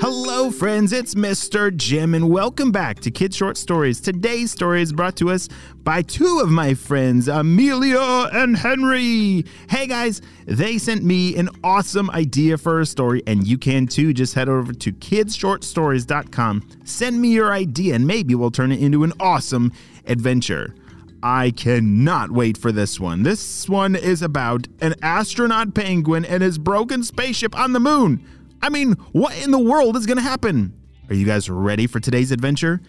Hello, friends, it's Mr. Jim, and welcome back to Kid Short Stories. Today's story is brought to us by two of my friends, Amelia and Henry. Hey, guys, they sent me an awesome idea for a story, and you can too. Just head over to kidshortstories.com, send me your idea, and maybe we'll turn it into an awesome adventure. I cannot wait for this one. This one is about an astronaut penguin and his broken spaceship on the moon. I mean, what in the world is going to happen? Are you guys ready for today's adventure?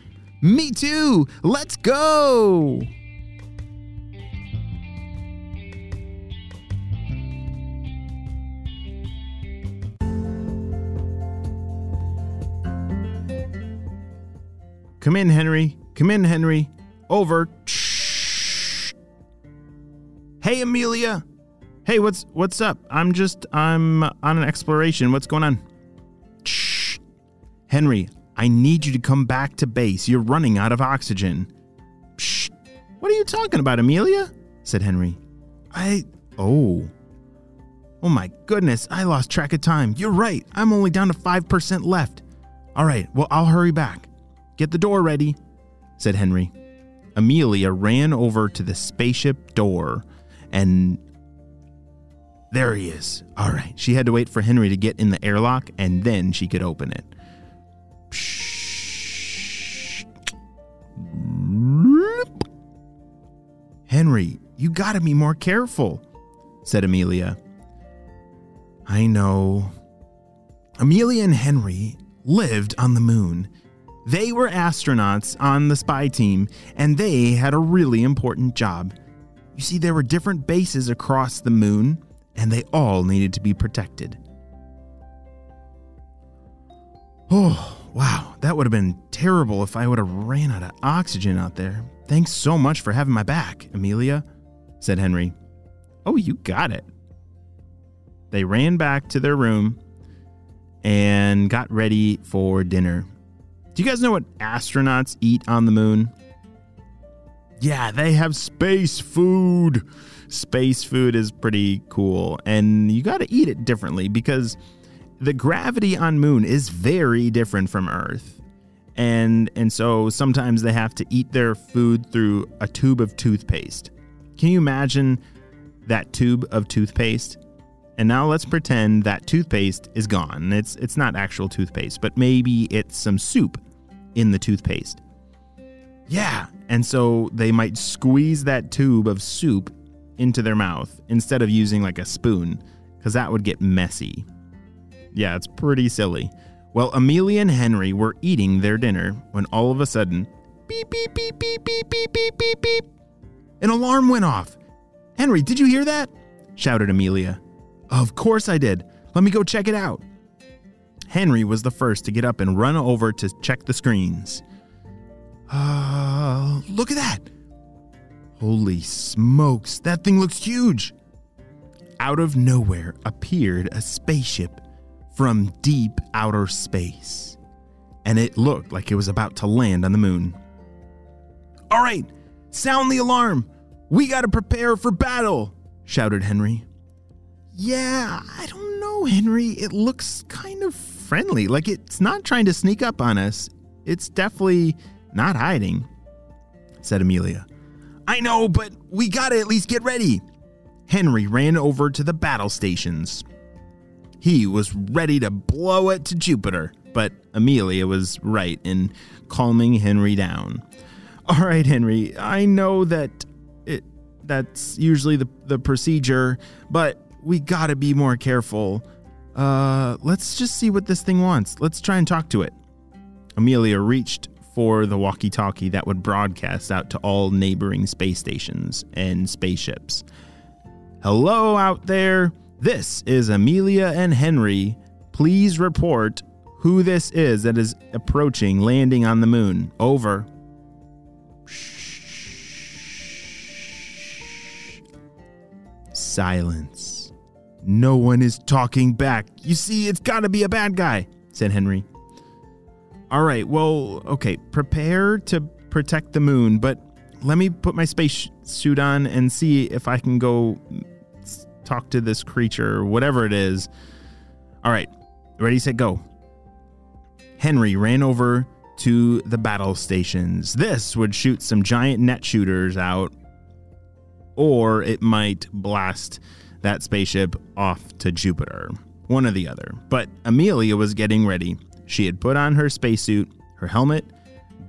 Me too! Let's go! Come in, Henry. Come in, Henry. Over. Hey, Amelia. Hey, what's what's up? I'm just I'm on an exploration. What's going on? Shh. Henry, I need you to come back to base. You're running out of oxygen. Shh. What are you talking about, Amelia? said Henry. I oh. Oh my goodness, I lost track of time. You're right. I'm only down to 5% left. All right, well, I'll hurry back. Get the door ready, said Henry. Amelia ran over to the spaceship door and there he is. All right. She had to wait for Henry to get in the airlock and then she could open it. Henry, you gotta be more careful, said Amelia. I know. Amelia and Henry lived on the moon. They were astronauts on the spy team, and they had a really important job. You see, there were different bases across the moon, and they all needed to be protected. Oh, wow, that would have been terrible if I would have ran out of oxygen out there. Thanks so much for having my back, Amelia, said Henry. Oh, you got it. They ran back to their room and got ready for dinner. Do you guys know what astronauts eat on the moon? Yeah, they have space food. Space food is pretty cool, and you got to eat it differently because the gravity on moon is very different from Earth. And and so sometimes they have to eat their food through a tube of toothpaste. Can you imagine that tube of toothpaste? And now let's pretend that toothpaste is gone. It's it's not actual toothpaste, but maybe it's some soup in the toothpaste. Yeah, and so they might squeeze that tube of soup into their mouth instead of using like a spoon, because that would get messy. Yeah, it's pretty silly. Well, Amelia and Henry were eating their dinner when all of a sudden, beep, beep, beep, beep, beep, beep, beep, beep, beep, an alarm went off. Henry, did you hear that? shouted Amelia. Of course I did. Let me go check it out. Henry was the first to get up and run over to check the screens. Uh, look at that. Holy smokes, that thing looks huge. Out of nowhere appeared a spaceship from deep outer space, and it looked like it was about to land on the moon. All right, sound the alarm. We got to prepare for battle, shouted Henry. Yeah, I don't know, Henry. It looks kind of friendly, like it's not trying to sneak up on us. It's definitely not hiding, said Amelia. I know, but we gotta at least get ready. Henry ran over to the battle stations. He was ready to blow it to Jupiter, but Amelia was right in calming Henry down. All right, Henry, I know that it that's usually the, the procedure, but we gotta be more careful. Uh, let's just see what this thing wants. Let's try and talk to it. Amelia reached for the walkie talkie that would broadcast out to all neighboring space stations and spaceships. Hello out there. This is Amelia and Henry. Please report who this is that is approaching landing on the moon. Over. Silence. No one is talking back. You see, it's gotta be a bad guy, said Henry. All right, well, okay, prepare to protect the moon, but let me put my space suit on and see if I can go talk to this creature, whatever it is. All right, ready, set, go. Henry ran over to the battle stations. This would shoot some giant net shooters out, or it might blast that spaceship off to Jupiter. One or the other. But Amelia was getting ready. She had put on her spacesuit, her helmet,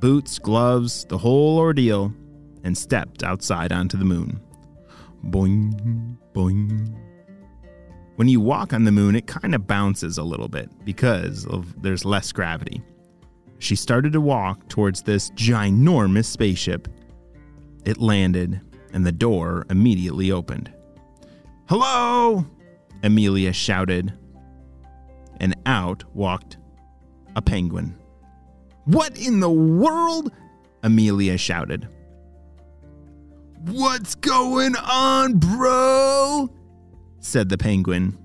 boots, gloves, the whole ordeal, and stepped outside onto the moon. Boing, boing. When you walk on the moon, it kind of bounces a little bit because of there's less gravity. She started to walk towards this ginormous spaceship. It landed, and the door immediately opened. Hello! Amelia shouted. And out walked a penguin. What in the world? Amelia shouted. What's going on, bro? said the penguin.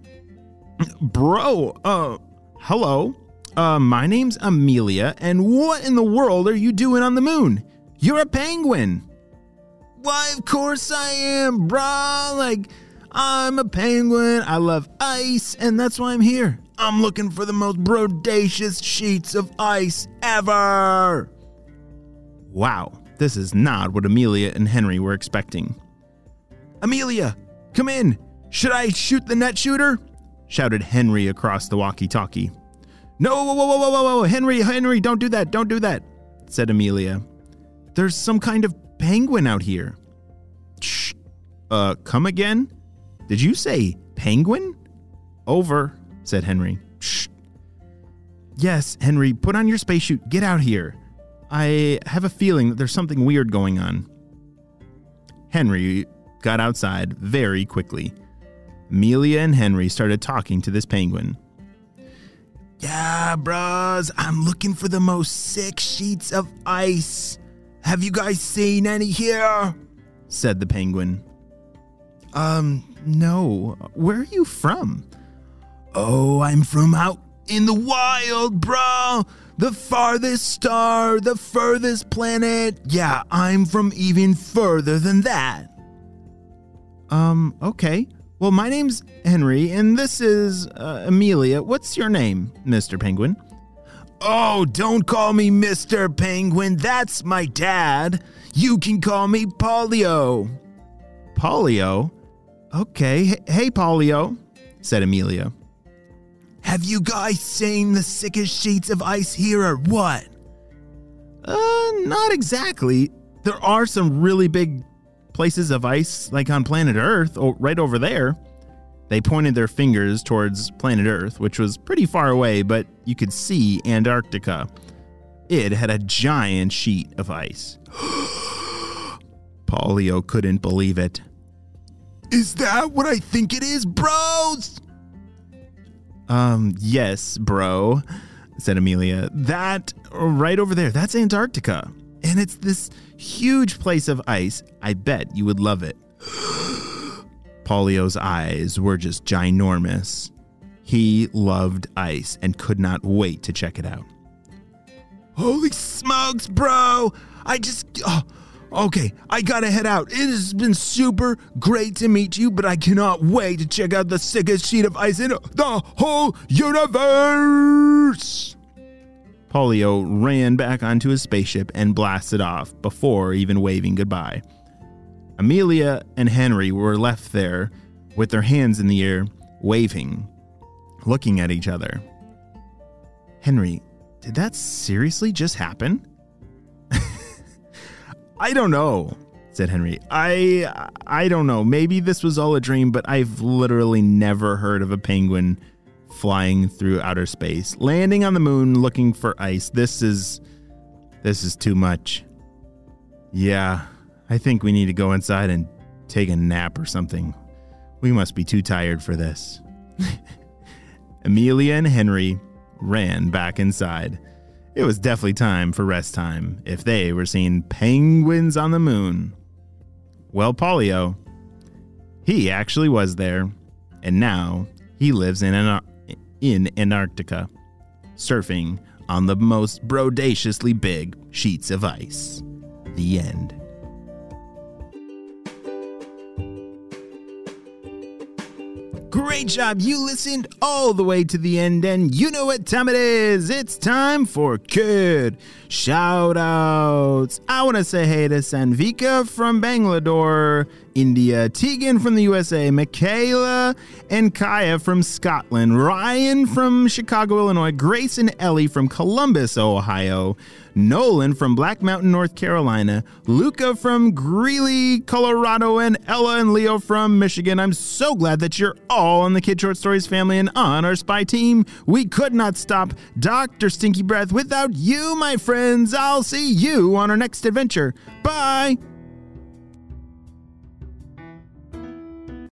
Bro, uh, hello. Uh, my name's Amelia, and what in the world are you doing on the moon? You're a penguin. Why, of course I am, bro. Like, I'm a penguin. I love ice, and that's why I'm here. I'm looking for the most brodacious sheets of ice ever. Wow, this is not what Amelia and Henry were expecting. Amelia, come in. Should I shoot the net shooter? shouted Henry across the walkie talkie. No, whoa, whoa, whoa, whoa, whoa, Henry, Henry, don't do that, don't do that, said Amelia. There's some kind of penguin out here. Shh. Uh, come again? Did you say penguin? Over, said Henry. Shh. Yes, Henry, put on your spacesuit. Get out here. I have a feeling that there's something weird going on. Henry got outside very quickly. Amelia and Henry started talking to this penguin. Yeah, bros, I'm looking for the most sick sheets of ice. Have you guys seen any here? said the penguin. Um, no. Where are you from? Oh, I'm from out in the wild, bro. The farthest star, the furthest planet. Yeah, I'm from even further than that. Um, okay. Well, my name's Henry, and this is uh, Amelia. What's your name, Mr. Penguin? Oh, don't call me Mr. Penguin. That's my dad. You can call me Polio. Polio? Okay. Hey, Polio, said Amelia. Have you guys seen the sickest sheets of ice here or what? Uh, not exactly. There are some really big places of ice, like on planet Earth, oh, right over there. They pointed their fingers towards planet Earth, which was pretty far away, but you could see Antarctica. It had a giant sheet of ice. Polio couldn't believe it. Is that what I think it is, bros? Um, yes, bro, said Amelia. That right over there, that's Antarctica. And it's this huge place of ice. I bet you would love it. Polio's eyes were just ginormous. He loved ice and could not wait to check it out. Holy smokes, bro! I just. Oh, okay, I gotta head out. It has been super great to meet you, but I cannot wait to check out the sickest sheet of ice in the whole universe! Polio ran back onto his spaceship and blasted off before even waving goodbye. Amelia and Henry were left there with their hands in the air, waving, looking at each other. Henry, did that seriously just happen? I don't know, said Henry. I I don't know. Maybe this was all a dream, but I've literally never heard of a penguin flying through outer space, landing on the moon looking for ice. This is this is too much. Yeah, I think we need to go inside and take a nap or something. We must be too tired for this. Amelia and Henry ran back inside. It was definitely time for rest time if they were seeing penguins on the moon. Well, Polio, he actually was there, and now he lives in, Anar- in Antarctica, surfing on the most brodaciously big sheets of ice. The end. Great job. You listened all the way to the end, and you know what time it is. It's time for Kid shout outs. I want to say hey to Sanvika from Bangalore, India, Tegan from the USA, Michaela and Kaya from Scotland, Ryan from Chicago, Illinois, Grace and Ellie from Columbus, Ohio. Nolan from Black Mountain, North Carolina, Luca from Greeley, Colorado, and Ella and Leo from Michigan. I'm so glad that you're all on the Kid Short Stories family and on our spy team. We could not stop Dr. Stinky Breath without you, my friends. I'll see you on our next adventure. Bye.